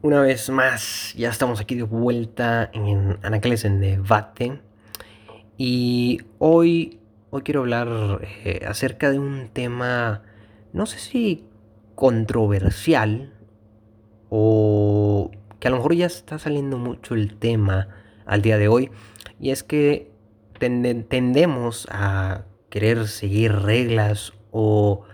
Una vez más, ya estamos aquí de vuelta en Anacles en Debate. Y hoy, hoy quiero hablar eh, acerca de un tema, no sé si controversial o que a lo mejor ya está saliendo mucho el tema al día de hoy. Y es que tendemos a querer seguir reglas o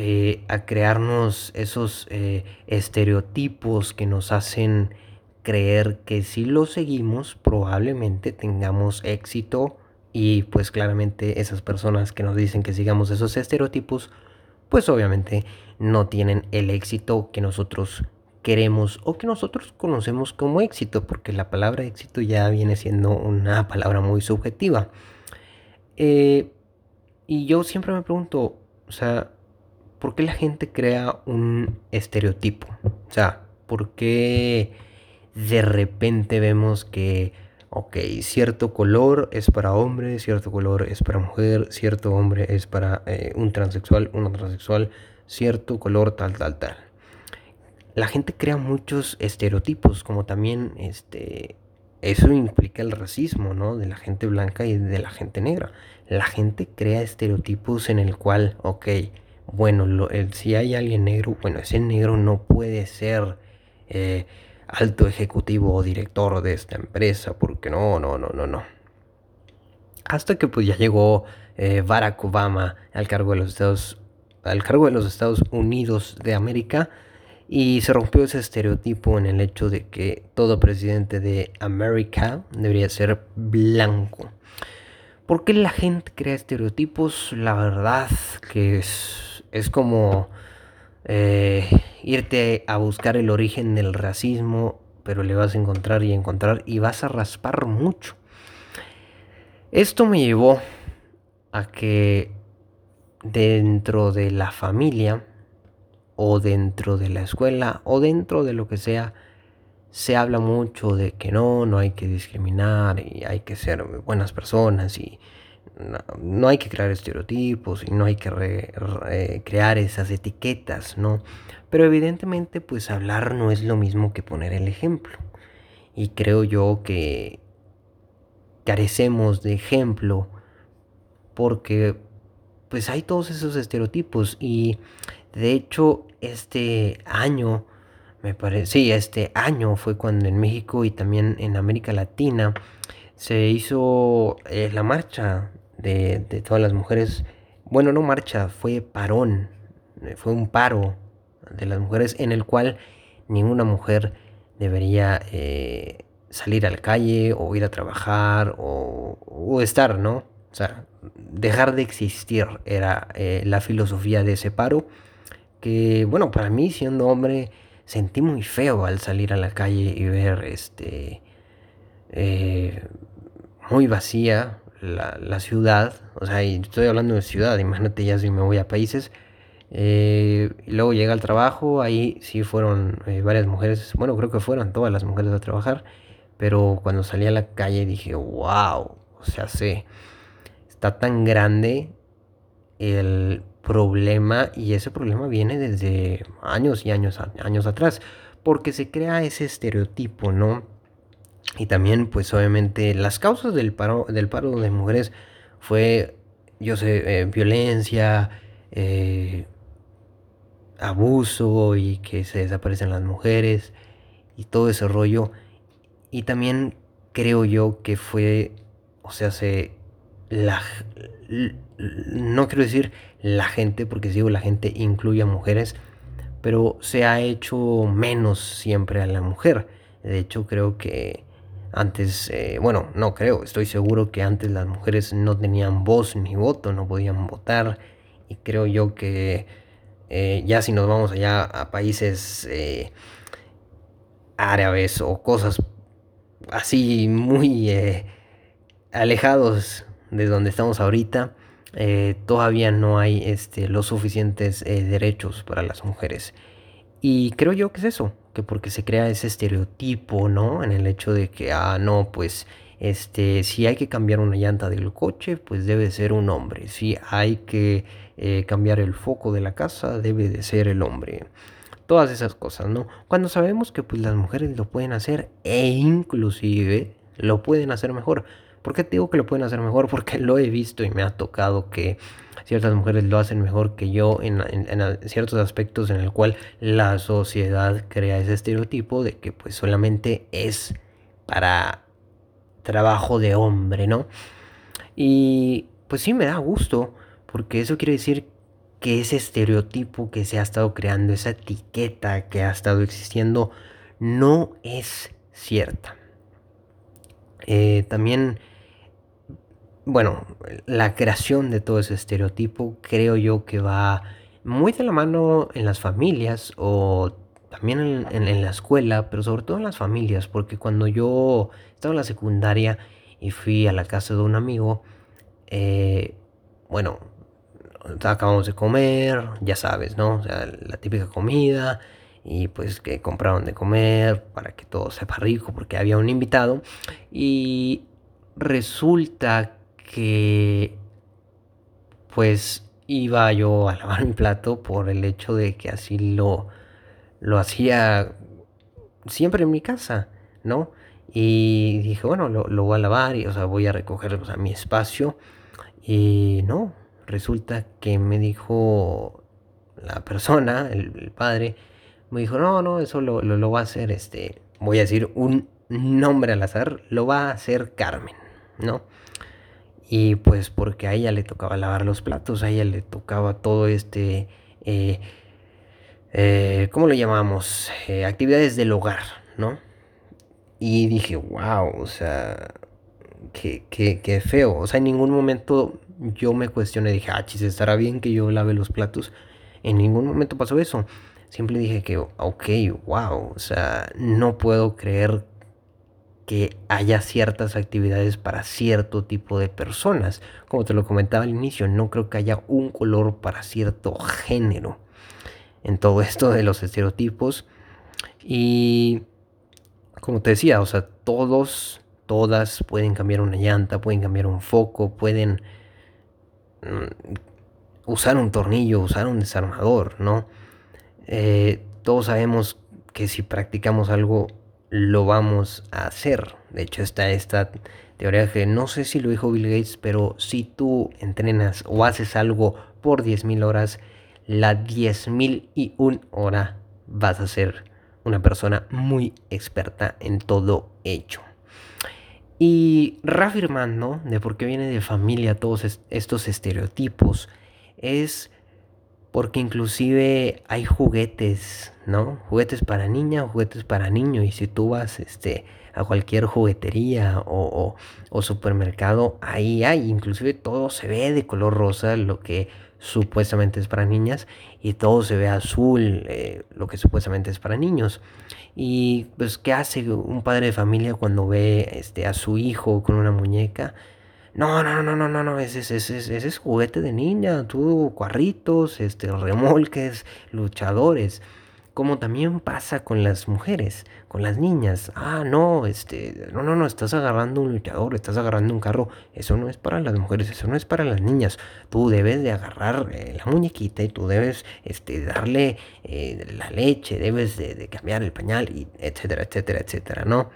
eh, a crearnos esos eh, estereotipos que nos hacen creer que si lo seguimos probablemente tengamos éxito. Y pues claramente esas personas que nos dicen que sigamos esos estereotipos pues obviamente no tienen el éxito que nosotros queremos o que nosotros conocemos como éxito porque la palabra éxito ya viene siendo una palabra muy subjetiva. Eh, y yo siempre me pregunto o sea ¿por qué la gente crea un estereotipo? O sea, ¿por qué de repente vemos que, ok, cierto color es para hombre, cierto color es para mujer, cierto hombre es para eh, un transexual, una transexual, cierto color tal, tal, tal? La gente crea muchos estereotipos, como también este, eso implica el racismo, ¿no? De la gente blanca y de la gente negra. La gente crea estereotipos en el cual, ok, bueno, si hay alguien negro, bueno, ese negro no puede ser eh, alto ejecutivo o director de esta empresa, porque no, no, no, no, no. Hasta que pues ya llegó eh, Barack Obama al cargo de los Estados, al cargo de los Estados Unidos de América y se rompió ese estereotipo en el hecho de que todo presidente de América debería ser blanco. ¿Por qué la gente crea estereotipos? La verdad que es es como eh, irte a buscar el origen del racismo, pero le vas a encontrar y encontrar y vas a raspar mucho. Esto me llevó a que dentro de la familia o dentro de la escuela o dentro de lo que sea, se habla mucho de que no, no hay que discriminar y hay que ser buenas personas y no, hay que crear estereotipos y no hay que crear esas etiquetas, ¿no? Pero evidentemente pues hablar no es lo mismo que poner el ejemplo. Y creo yo que carecemos de ejemplo porque pues hay todos esos estereotipos y de hecho este año me parece sí este año fue cuando en México y también en América Latina se hizo eh, la marcha de, todas las mujeres. Bueno, no marcha, fue parón, eh, fue un paro de las mujeres en el cual ninguna mujer debería eh, salir a la calle o ir a trabajar o, estar, ¿no? O sea, dejar de existir era eh, la filosofía de ese paro que, bueno, para mí siendo hombre sentí muy feo al salir a la calle y ver este muy vacía la, ciudad, o sea, y estoy hablando de ciudad, imagínate ya si me voy a países, eh, y luego llega al trabajo, ahí sí fueron eh, varias mujeres, bueno, creo que fueron todas las mujeres a trabajar, pero cuando salí a la calle dije, wow, o sea, sé, está tan grande el problema y ese problema viene desde años y años, años atrás, porque se crea ese estereotipo, ¿no? Y también, pues obviamente, las causas del paro, del paro de mujeres fue, yo sé, eh, violencia, eh, abuso y que se desaparecen las mujeres y todo ese rollo. Y también creo yo que fue, o sea, se, la, no quiero decir la gente, porque si digo la gente incluye a mujeres, pero se ha hecho menos siempre a la mujer. De hecho, creo que antes, eh, bueno, no creo, estoy seguro que antes las mujeres no tenían voz ni voto, no podían votar. Y creo yo que eh, ya si nos vamos allá a países eh, árabes o cosas así muy alejados de donde estamos ahorita, todavía no hay este, los suficientes derechos para las mujeres. Y creo yo que es eso, que porque se crea ese estereotipo, ¿no? En el hecho de que, ah, no, pues, este, si hay que cambiar una llanta del coche, pues debe ser un hombre. Si hay que eh, cambiar el foco de la casa, debe de ser el hombre. todas esas cosas, ¿no? Cuando sabemos que pues las mujeres lo pueden hacer e inclusive lo pueden hacer mejor. ¿Por qué te digo que lo pueden hacer mejor? Porque lo he visto y me ha tocado que ciertas mujeres lo hacen mejor que yo en, ciertos aspectos en el cual la sociedad crea ese estereotipo de que pues solamente es para trabajo de hombre, ¿no? Y pues sí me da gusto, porque eso quiere decir que ese estereotipo que se ha estado creando, esa etiqueta que ha estado existiendo, no es cierta. Eh, también, bueno, la creación de todo ese estereotipo creo yo que va muy de la mano en las familias o también en, la escuela, pero sobre todo en las familias, porque cuando yo estaba en la secundaria y fui a la casa de un amigo, eh, bueno, acabamos de comer, ya sabes, ¿no? O sea, la típica comida y pues que compraron de comer para que todo sepa rico porque había un invitado y resulta que pues iba yo a lavar mi plato por el hecho de que así lo, lo hacía siempre en mi casa, ¿no? Y dije, bueno, lo, lo voy a lavar y, o sea, voy a recoger o sea, mi espacio. Y no, resulta que me dijo la persona, el, padre, me dijo, no, no, eso lo, lo, va a hacer, este, voy a decir un nombre al azar, lo va a hacer Carmen, ¿no? Y pues porque a ella le tocaba lavar los platos, a ella le tocaba todo este, eh, eh, ¿cómo lo llamamos? Eh, actividades del hogar, ¿no? Y dije, wow, o sea, qué, qué, qué feo. O sea, en ningún momento yo me cuestioné, dije, ah, chis, ¿estará bien que yo lave los platos? En ningún momento pasó eso. Siempre dije que, ok, wow, o sea, no puedo creer que haya ciertas actividades para cierto tipo de personas. Como te lo comentaba al inicio, no creo que haya un color para cierto género en todo esto de los estereotipos. Y como te decía, o sea, todos, todas pueden cambiar una llanta, pueden cambiar un foco, pueden Mm, usar un tornillo, usar un desarmador, ¿no? Eh, todos sabemos que si practicamos algo lo vamos a hacer. De hecho está esta teoría que no sé si lo dijo Bill Gates, pero si tú entrenas o haces algo por 10.000 horas, la 10.000 y un hora vas a ser una persona muy experta en todo hecho. Y reafirmando de por qué viene de familia todos estos estereotipos, es porque inclusive hay juguetes, ¿no? Juguetes para niña o juguetes para niño. Y si tú vas este, a cualquier juguetería o, supermercado, ahí hay, inclusive todo se ve de color rosa, lo que supuestamente es para niñas y todo se ve azul, eh, lo que supuestamente es para niños. Y pues, ¿qué hace un padre de familia cuando ve este, a su hijo con una muñeca? No, no, no, no, no, no, ese, ese, ese, ese es juguete de niña, tú, cuarritos, este, remolques, luchadores como también pasa con las mujeres, con las niñas. Ah, no, este, no, no, no, estás agarrando un luchador, estás agarrando un carro. Eso no es para las mujeres, eso no es para las niñas. Tú debes de agarrar eh, la muñequita y tú debes este, darle eh, la leche, debes de, cambiar el pañal, y etcétera, etcétera, etcétera, ¿no?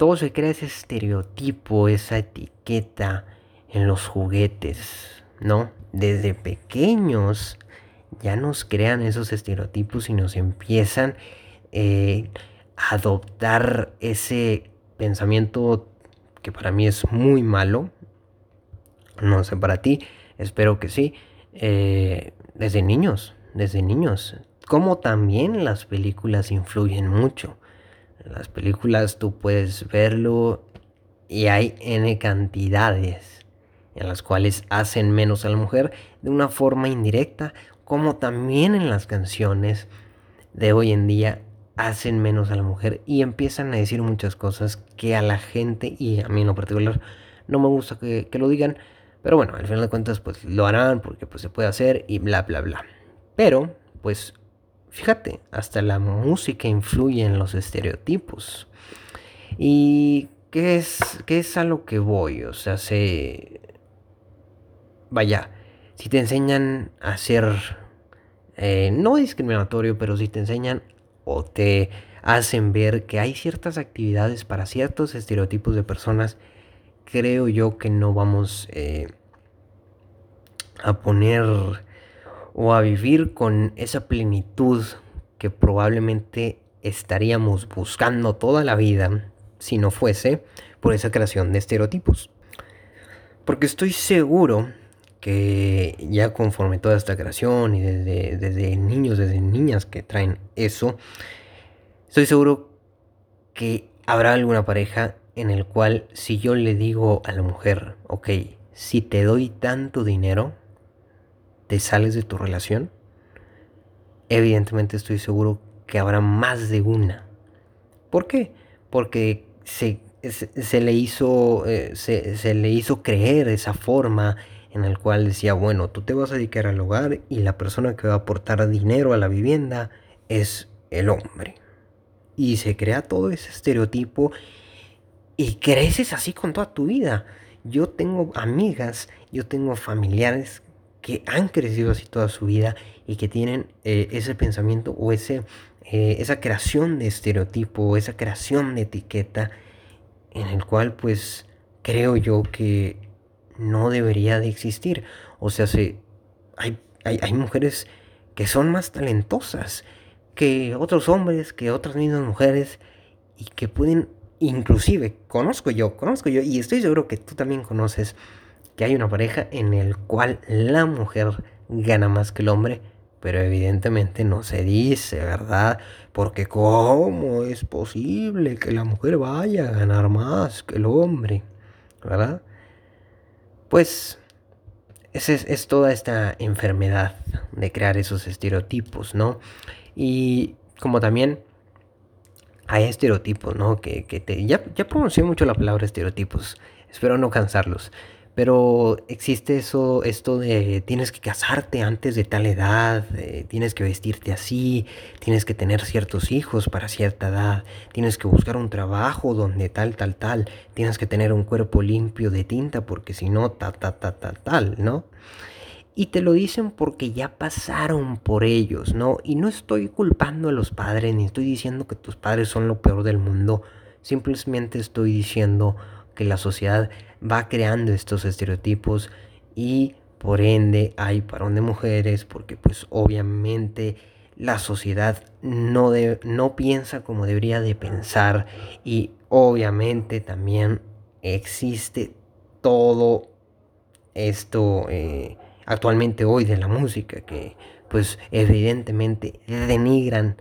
Todo se crea ese estereotipo, esa etiqueta en los juguetes, ¿no? Desde pequeños ya nos crean esos estereotipos y nos empiezan eh, a adoptar ese pensamiento que para mí es muy malo. No sé para ti, espero que sí. Eh, desde niños, desde niños. Como también las películas influyen mucho. Las películas tú puedes verlo y hay N cantidades en las cuales hacen menos a la mujer de una forma indirecta como también en las canciones de hoy en día hacen menos a la mujer y empiezan a decir muchas cosas que a la gente y a mí en lo particular no me gusta que, lo digan, pero bueno, al final de cuentas pues lo harán porque pues se puede hacer y bla bla bla. Pero pues fíjate, hasta la música influye en los estereotipos. ¿Y qué es, qué es a lo que voy? O sea, se... Vaya, si te enseñan a hacer eh, no discriminatorio, pero si te enseñan o te hacen ver que hay ciertas actividades para ciertos estereotipos de personas, creo yo que no vamos eh, a poner o a vivir con esa plenitud que probablemente estaríamos buscando toda la vida si no fuese por esa creación de estereotipos. Porque estoy seguro que ya conforme toda esta creación y desde, desde niños, desde niñas que traen eso, estoy seguro que habrá alguna pareja en el cual si yo le digo a la mujer, ok, si te doy tanto dinero, te sales de tu relación, evidentemente estoy seguro que habrá más de una. ¿Por qué? Porque se, se, le, hizo, eh, se, se, le hizo creer esa forma en el cual decía, bueno, tú te vas a dedicar al hogar y la persona que va a aportar dinero a la vivienda es el hombre. Y se crea todo ese estereotipo y creces así con toda tu vida. Yo tengo amigas, yo tengo familiares que han crecido así toda su vida y que tienen eh, ese pensamiento o ese, eh, esa creación de estereotipo, esa creación de etiqueta en el cual pues creo yo que no debería de existir. O sea, se, hay, hay, hay mujeres que son más talentosas que otros hombres, que otras mismas mujeres y que pueden inclusive conozco yo, conozco yo y estoy seguro que tú también conoces que hay una pareja en el cual la mujer gana más que el hombre, pero evidentemente no se dice, ¿verdad? Porque ¿cómo es posible que la mujer vaya a ganar más que el hombre? ¿Verdad? Pues es, es toda esta enfermedad de crear esos estereotipos, ¿no? Y como también hay estereotipos, ¿no? Que, te, ya, ya pronuncié mucho la palabra estereotipos, espero no cansarlos. Pero existe eso, esto de tienes que casarte antes de tal edad, tienes que vestirte así, tienes que tener ciertos hijos para cierta edad, tienes que buscar un trabajo donde tal, tal, tal, tienes que tener un cuerpo limpio de tinta porque si no, tal, tal, tal, tal, tal, ¿no? y te lo dicen porque ya pasaron por ellos, ¿no? Y no estoy culpando a los padres, ni estoy diciendo que tus padres son lo peor del mundo, simplemente estoy diciendo que la sociedad va creando estos estereotipos y por ende hay parón de mujeres porque pues obviamente la sociedad no, no piensa como debería de pensar y obviamente también existe todo esto eh, actualmente hoy de la música que pues evidentemente denigran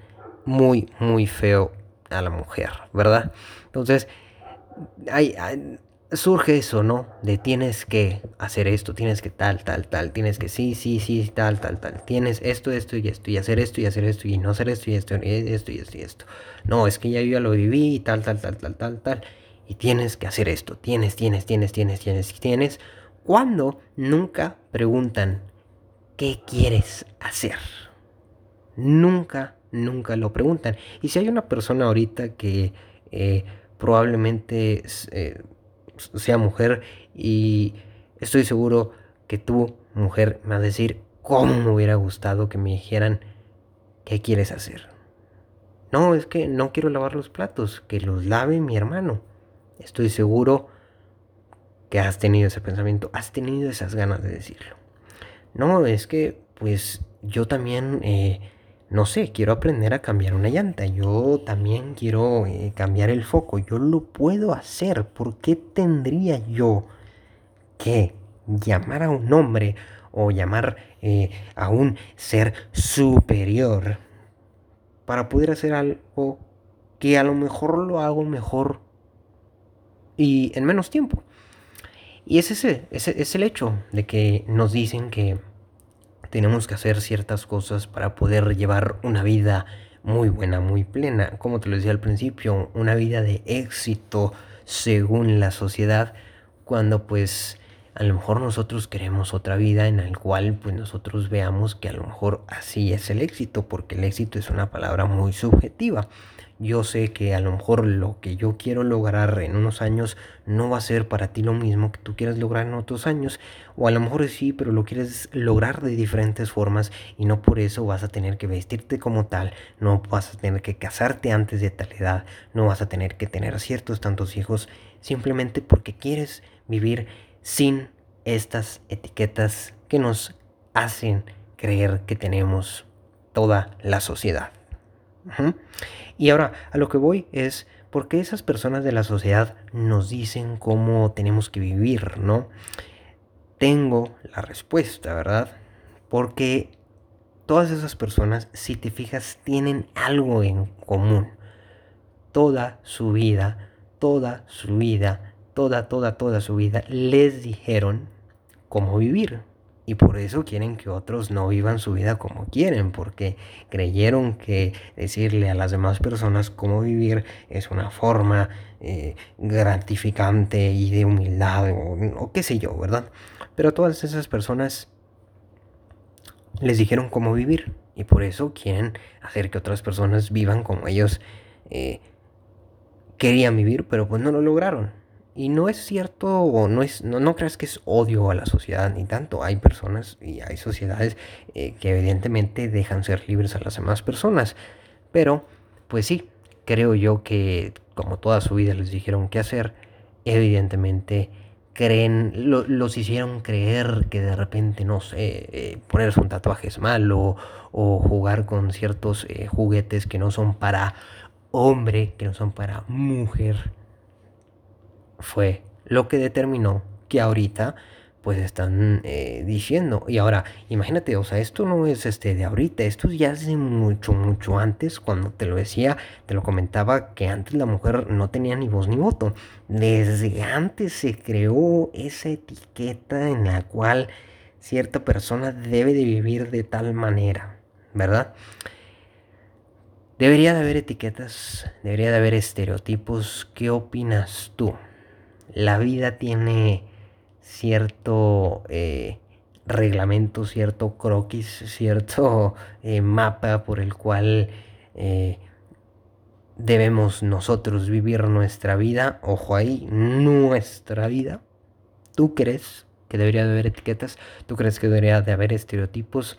muy muy feo a la mujer, ¿verdad? Entonces, hay, surge eso, ¿no? De tienes que hacer esto, tienes que tal, tal, tal, tienes que sí, sí, sí, tal, tal, tal, tienes esto, esto y esto, y hacer esto y hacer esto, y no hacer esto y esto, y esto y esto y esto. No, es que ya yo lo viví y tal, tal, tal, tal, tal, tal, y tienes que hacer esto, tienes, tienes, tienes, tienes, tienes, tienes, cuando nunca preguntan, ¿qué quieres hacer? Nunca, nunca lo preguntan. Y si hay una persona ahorita que eh, probablemente eh, sea mujer y estoy seguro que tú, mujer, me vas a decir, ¿cómo me hubiera gustado que me dijeran, ¿qué quieres hacer? No, es que no quiero lavar los platos, que los lave mi hermano. Estoy seguro que has tenido ese pensamiento, has tenido esas ganas de decirlo. No, es que pues yo también, eh, no sé, quiero aprender a cambiar una llanta, yo también quiero eh, cambiar el foco, yo lo puedo hacer, ¿por qué tendría yo que llamar a un hombre o llamar eh, a un ser superior para poder hacer algo que a lo mejor lo hago mejor y en menos tiempo? Y es ese, es el hecho de que nos dicen que tenemos que hacer ciertas cosas para poder llevar una vida muy buena, muy plena, como te lo decía al principio, una vida de éxito según la sociedad, cuando pues a lo mejor nosotros queremos otra vida en la cual pues nosotros veamos que a lo mejor así es el éxito, porque el éxito es una palabra muy subjetiva. Yo sé que a lo mejor lo que yo quiero lograr en unos años no va a ser para ti lo mismo que tú quieras lograr en otros años. O a lo mejor sí, pero lo quieres lograr de diferentes formas y no por eso vas a tener que vestirte como tal, no vas a tener que casarte antes de tal edad, no vas a tener que tener ciertos tantos hijos, simplemente porque quieres vivir sin estas etiquetas que nos hacen creer que tenemos toda la sociedad. Y ahora, a lo que voy es, ¿por qué esas personas de la sociedad nos dicen cómo tenemos que vivir, no? Tengo la respuesta, ¿verdad? Porque todas esas personas, si te fijas, tienen algo en común. Toda su vida, toda su vida, toda, toda, toda su vida, les dijeron cómo vivir. Y por eso quieren que otros no vivan su vida como quieren, porque creyeron que decirle a las demás personas cómo vivir es una forma eh, gratificante y de humildad o, qué sé yo, ¿verdad? Pero todas esas personas les dijeron cómo vivir y por eso quieren hacer que otras personas vivan como ellos eh, querían vivir, pero pues no lo lograron. Y no es cierto, o no, es, no, no creas que es odio a la sociedad ni tanto. Hay personas y hay sociedades eh, que evidentemente dejan ser libres a las demás personas. Pero, pues sí, creo yo que como toda su vida les dijeron qué hacer, evidentemente creen, los hicieron creer que de repente, no sé, eh, ponerse un tatuaje es malo o jugar con ciertos eh, juguetes que no son para hombre, que no son para mujer fue lo que determinó que ahorita pues están eh, diciendo. Y ahora, imagínate, o sea, esto no es este de ahorita, esto ya hace mucho, mucho antes, cuando te lo decía, te lo comentaba que antes la mujer no tenía ni voz ni voto. Desde antes se creó esa etiqueta en la cual cierta persona debe de vivir de tal manera, ¿verdad? Debería de haber etiquetas, debería de haber estereotipos. ¿Qué opinas tú? La vida tiene cierto eh, reglamento, cierto croquis, cierto eh, mapa por el cual eh, debemos nosotros vivir nuestra vida. Ojo ahí, nuestra vida. ¿Tú crees que debería de haber etiquetas? ¿Tú crees que debería de haber estereotipos?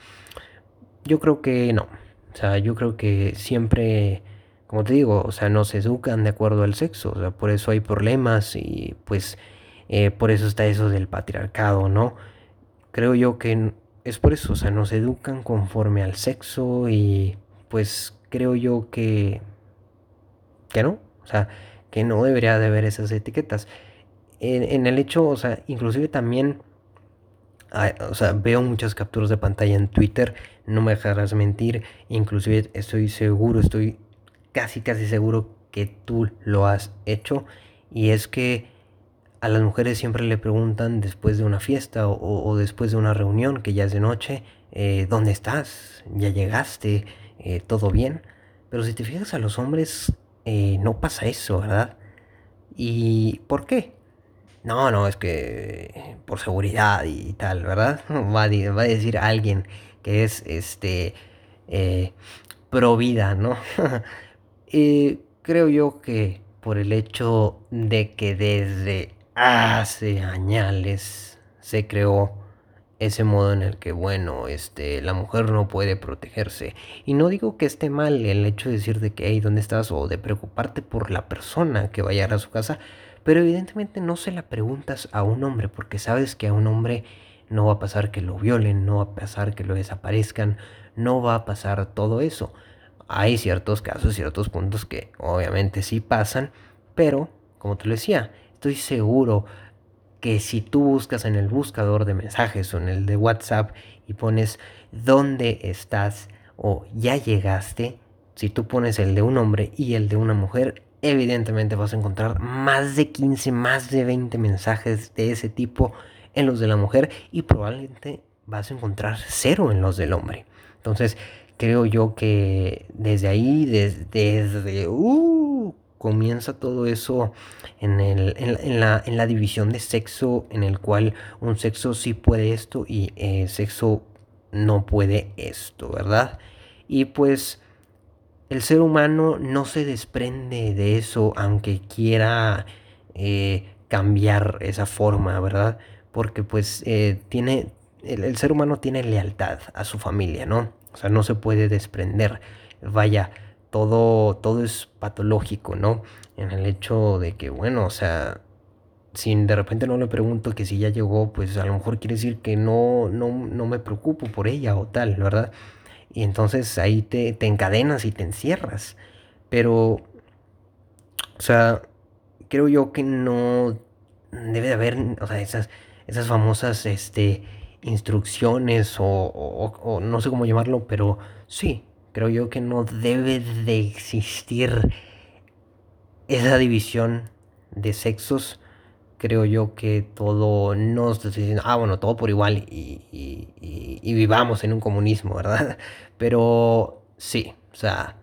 Yo creo que no. O sea, yo creo que siempre como te digo, o sea, no se educan de acuerdo al sexo, o sea, por eso hay problemas y pues eh, por eso está eso del patriarcado, ¿no? Creo yo que es por eso, o sea, nos educan conforme al sexo y pues creo yo que, que no, o sea, que no debería de haber esas etiquetas. En, el hecho, o sea, inclusive también, o sea, veo muchas capturas de pantalla en Twitter, no me dejarás mentir, inclusive estoy seguro, estoy casi casi seguro que tú lo has hecho y es que a las mujeres siempre le preguntan después de una fiesta o, después de una reunión que ya es de noche, eh, ¿dónde estás? ¿Ya llegaste? Eh, ¿Todo bien? Pero si te fijas a los hombres eh, no pasa eso, ¿verdad? ¿Y por qué? No, no, es que por seguridad y tal, ¿verdad? Va a, va a decir alguien que es este pro vida, ¿no? Y creo yo que por el hecho de que desde hace años se creó ese modo en el que, bueno, este, la mujer no puede protegerse. Y no digo que esté mal el hecho de decir de que, hey, ¿dónde estás? O de preocuparte por la persona que vaya a su casa. Pero evidentemente no se la preguntas a un hombre, porque sabes que a un hombre no va a pasar que lo violen, no va a pasar que lo desaparezcan, no va a pasar todo eso. Hay ciertos casos, ciertos puntos que obviamente sí pasan, pero como te lo decía, estoy seguro que si tú buscas en el buscador de mensajes o en el de WhatsApp y pones dónde estás o ya llegaste, si tú pones el de un hombre y el de una mujer, evidentemente vas a encontrar más de 15, más de 20 mensajes de ese tipo en los de la mujer y probablemente vas a encontrar cero en los del hombre. Entonces, creo yo que desde ahí, desde, uh, comienza todo eso en, el, en, la, en, la, división de sexo, en el cual un sexo sí puede esto y eh, sexo no puede esto, ¿verdad? Y pues el ser humano no se desprende de eso aunque quiera eh, cambiar esa forma, ¿verdad? Porque pues eh, tiene, el, ser humano tiene lealtad a su familia, ¿no? O sea, no se puede desprender. Vaya, todo, todo es patológico, ¿no? En el hecho de que, bueno, o sea, si de repente no le pregunto que si ya llegó, pues a lo mejor quiere decir que no, no, no me preocupo por ella o tal, ¿verdad? Y entonces ahí te, te encadenas y te encierras. Pero, o sea, creo yo que no debe de haber, o sea, esas, esas famosas este, instrucciones o, no sé cómo llamarlo, pero sí, creo yo que no debe de existir esa división de sexos. Creo yo que todo no está diciendo, ah, bueno, todo por igual y, y vivamos en un comunismo, ¿verdad? Pero sí, o sea,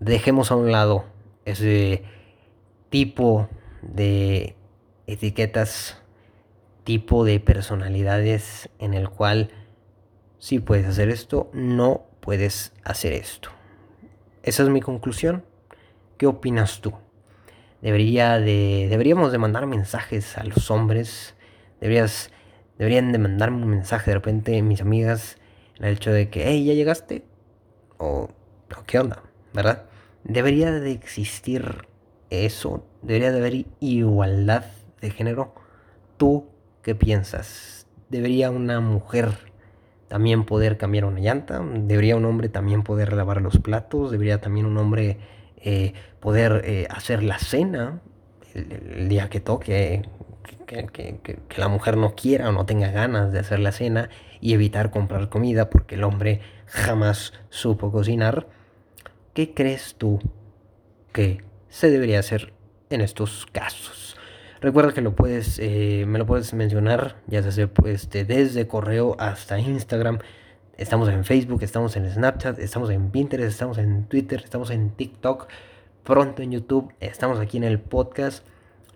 dejemos a un lado ese tipo de etiquetas, tipo de personalidades en el cual si puedes hacer esto, no puedes hacer esto. Esa es mi conclusión. ¿Qué opinas tú? Debería de, deberíamos de mandar mensajes a los hombres. Deberías, deberían de mandarme un mensaje de repente mis amigas en el hecho de que, hey, ¿ya llegaste? O, ¿qué onda? ¿Verdad? Debería de existir eso, debería de haber igualdad de género. ¿Tú qué piensas? ¿Debería una mujer también poder cambiar una llanta? ¿Debería un hombre también poder lavar los platos? ¿Debería también un hombre eh, poder eh, hacer la cena el, día que toque? Que, que, la mujer no quiera o no tenga ganas de hacer la cena y evitar comprar comida porque el hombre jamás supo cocinar. ¿Qué crees tú que se debería hacer en estos casos. Recuerda que lo puedes, eh, me lo puedes mencionar, ya sea este, desde correo hasta Instagram. Estamos en Facebook, estamos en Snapchat, estamos en Pinterest, estamos en Twitter, estamos en TikTok, pronto en YouTube, estamos aquí en el podcast.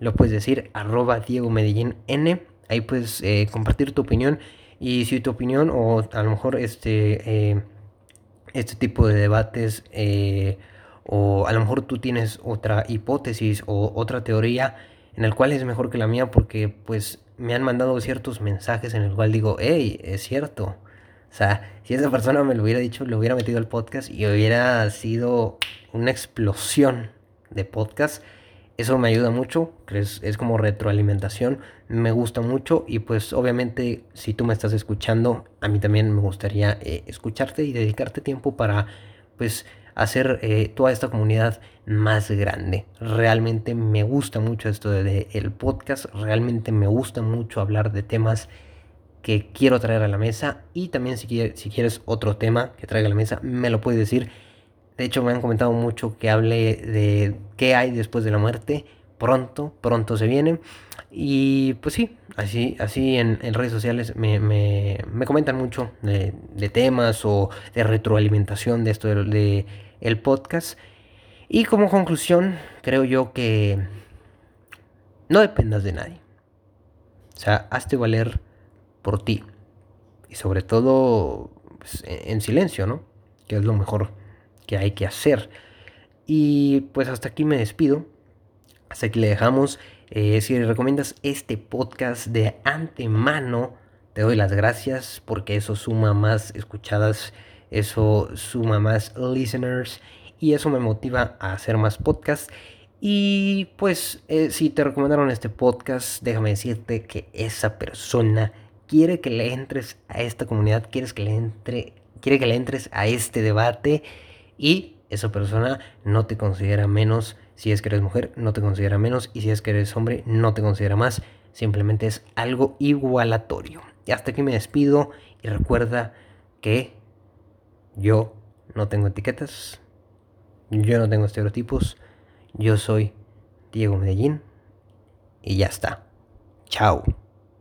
Lo puedes decir arroba Diego Medellín N. Ahí puedes eh, compartir tu opinión. Y si tu opinión o a lo mejor este, eh, este tipo de debates o a lo mejor tú tienes otra hipótesis o otra teoría en el cual es mejor que la mía porque pues me han mandado ciertos mensajes en el cual digo, hey, es cierto. O sea, si esa persona me lo hubiera dicho, lo hubiera metido al podcast y hubiera sido una explosión de podcast. Eso me ayuda mucho, es, es como retroalimentación, me gusta mucho y pues obviamente si tú me estás escuchando, a mí también me gustaría eh, escucharte y dedicarte tiempo para pues hacer eh, toda esta comunidad más grande. Realmente me gusta mucho esto del el podcast, realmente me gusta mucho hablar de temas que quiero traer a la mesa y también si, quieres, si quieres otro tema que traiga a la mesa, me lo puedes decir. De hecho, me han comentado mucho que hable de qué hay después de la muerte. Pronto, pronto se viene. Y pues sí, así, así en, redes sociales me, me, me comentan mucho de, de, temas o de retroalimentación de esto de, de el podcast. Y como conclusión, creo yo que no dependas de nadie. O sea, hazte valer por ti. Y sobre todo pues, en silencio, ¿no? Que es lo mejor que hay que hacer. Y pues hasta aquí me despido. Hasta aquí le dejamos. Eh, si recomiendas este podcast de antemano, te doy las gracias porque eso suma más escuchadas eso suma más listeners y eso me motiva a hacer más podcasts. Y pues eh, si te recomendaron este podcast, déjame decirte que esa persona quiere que le entres a esta comunidad, quieres que le entre, quiere que le entres a este debate y esa persona no te considera menos. Si es que eres mujer, no te considera menos. Y si es que eres hombre, no te considera más. Simplemente es algo igualatorio. Y hasta aquí me despido. Y recuerda que yo no tengo etiquetas, yo no tengo estereotipos, yo soy Diego Medellín y ya está. Chao.